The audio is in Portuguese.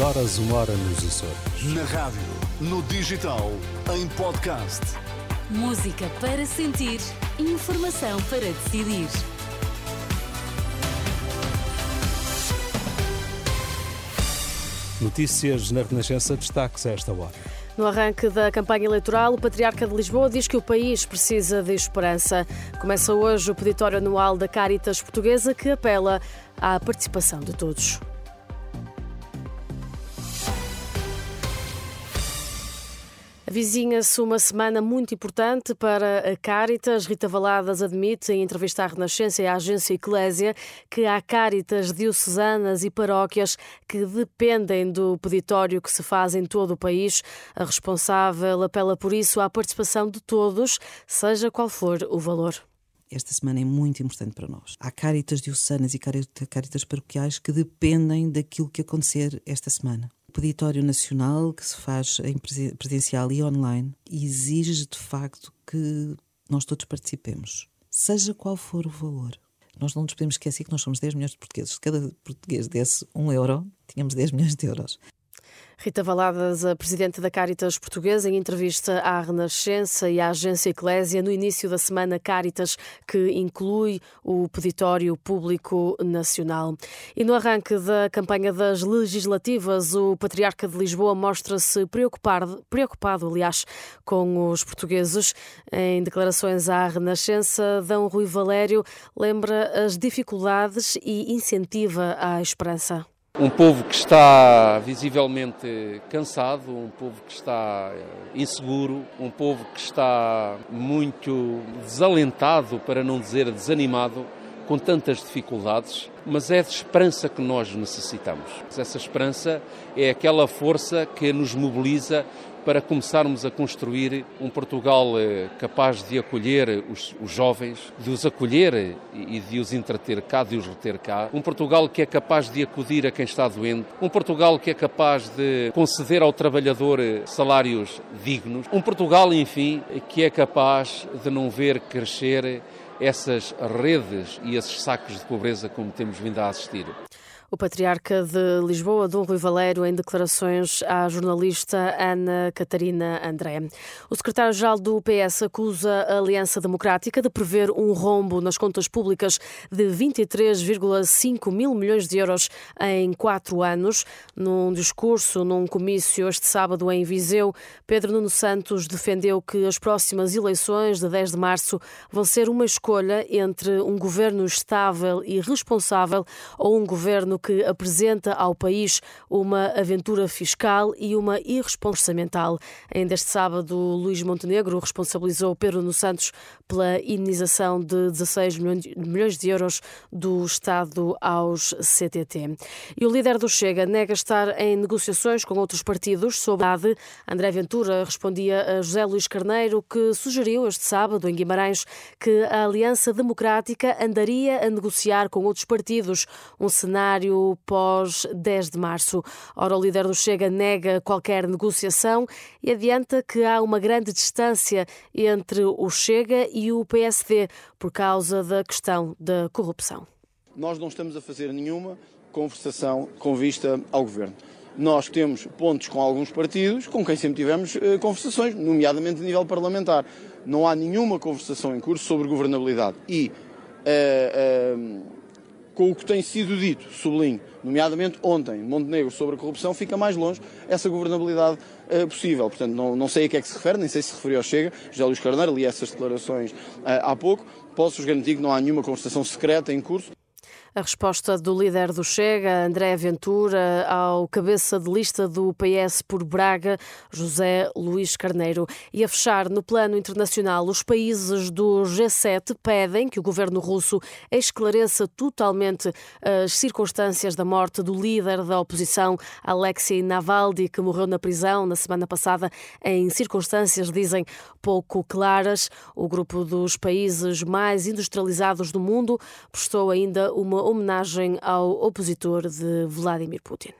horas, uma hora nos Açores. Na rádio, no digital, em podcast. Música para sentir, informação para decidir. Notícias na Renascença, destaques a esta hora. No arranque da campanha eleitoral, o Patriarca de Lisboa diz que o país precisa de esperança. Começa hoje o peditório anual da Caritas Portuguesa que apela à participação de todos. Avizinha-se uma semana muito importante para a Caritas. Rita Valadas admite em entrevista à Renascença e à agência Eclésia que há Caritas diocesanas e paróquias que dependem do peditório que se faz em todo o país. A responsável apela por isso à participação de todos, seja qual for o valor esta semana é muito importante para nós. Há caritas diocesanas e caritas paroquiais que dependem daquilo que acontecer esta semana peditório nacional que se faz em presencial e online exige de facto que nós todos participemos, seja qual for o valor. Nós não nos podemos esquecer que nós somos 10 milhões de portugueses. Se cada português desse um euro, tínhamos 10 milhões de euros. Rita Valadas, a presidente da Caritas Portuguesa, em entrevista à Renascença e à agência Eclésia no início da semana Caritas, que inclui o Peditório Público Nacional. E no arranque da campanha das legislativas, o Patriarca de Lisboa mostra-se preocupado, preocupado, aliás, com os portugueses. Em declarações à Renascença, Dão Rui Valério lembra as dificuldades e incentiva a esperança. Um povo que está visivelmente cansado, um povo que está eh, inseguro, um povo que está muito desalentado, para não dizer desanimado, com tantas dificuldades, mas é de esperança que nós necessitamos. Essa esperança é aquela força que nos mobiliza para começarmos a construir um Portugal eh, capaz de acolher os, os, jovens, de os acolher e de os entreter cá, de os reter cá. Um Portugal que é capaz de acudir a quem está doente. Um Portugal que é capaz de conceder ao trabalhador eh, salários dignos. Um Portugal, enfim, que é capaz de não ver crescer essas redes e esses sacos de pobreza como temos vindo a assistir. O patriarca de Lisboa, Dom Rui Valério, em declarações à jornalista Ana Catarina André. O secretário-geral do PS acusa a Aliança Democrática de prever um rombo nas contas públicas de 23,5 mil milhões de euros em quatro anos. Num discurso, num comício este sábado em Viseu, Pedro Nuno Santos defendeu que as próximas eleições de 10 de março vão ser uma escolha entre um governo estável e responsável ou um governo que apresenta ao país uma aventura fiscal e uma irresponsabilidade. Ainda este sábado, Luís Montenegro responsabilizou Pedro Nuno Santos pela indenização de 16 milhões de euros do Estado aos CTT. E o líder do Chega nega estar em negociações com outros partidos sobre a ADE. André Ventura respondia a José Luís Carneiro, que sugeriu este sábado, em Guimarães, que a Aliança Democrática andaria a negociar com outros partidos um cenário cenário pós 10 de março. Ora, o líder do Chega nega qualquer negociação e adianta que há uma grande distância entre o Chega e o PSD por causa da questão da corrupção. Nós não estamos a fazer nenhuma conversação com vista ao governo. Nós temos pontos com alguns partidos com quem sempre tivemos eh, conversações, nomeadamente a nível parlamentar. Não há nenhuma conversação em curso sobre governabilidade. E uh, com o que tem sido dito, sublinho, nomeadamente ontem, Montenegro, sobre a corrupção, fica mais longe essa governabilidade uh, possível. Portanto, não, não sei a que é que se refere, nem sei se referiu ao Chega, José Luís Carneiro, li essas declarações uh, há pouco. Posso-vos garantir que não há nenhuma conversação secreta em curso. A resposta do líder do Chega, André Ventura, ao cabeça de lista do PS por Braga, José Luís Carneiro. E a fechar, no plano internacional, os países do G7 pedem que o governo russo esclareça totalmente as circunstâncias da morte do líder da oposição, Alexei Navalny, que morreu na prisão na semana passada em circunstâncias, dizem, pouco claras. O grupo dos países mais industrializados do mundo prestou ainda uma homenagem ao opositor de Vladimir Putin.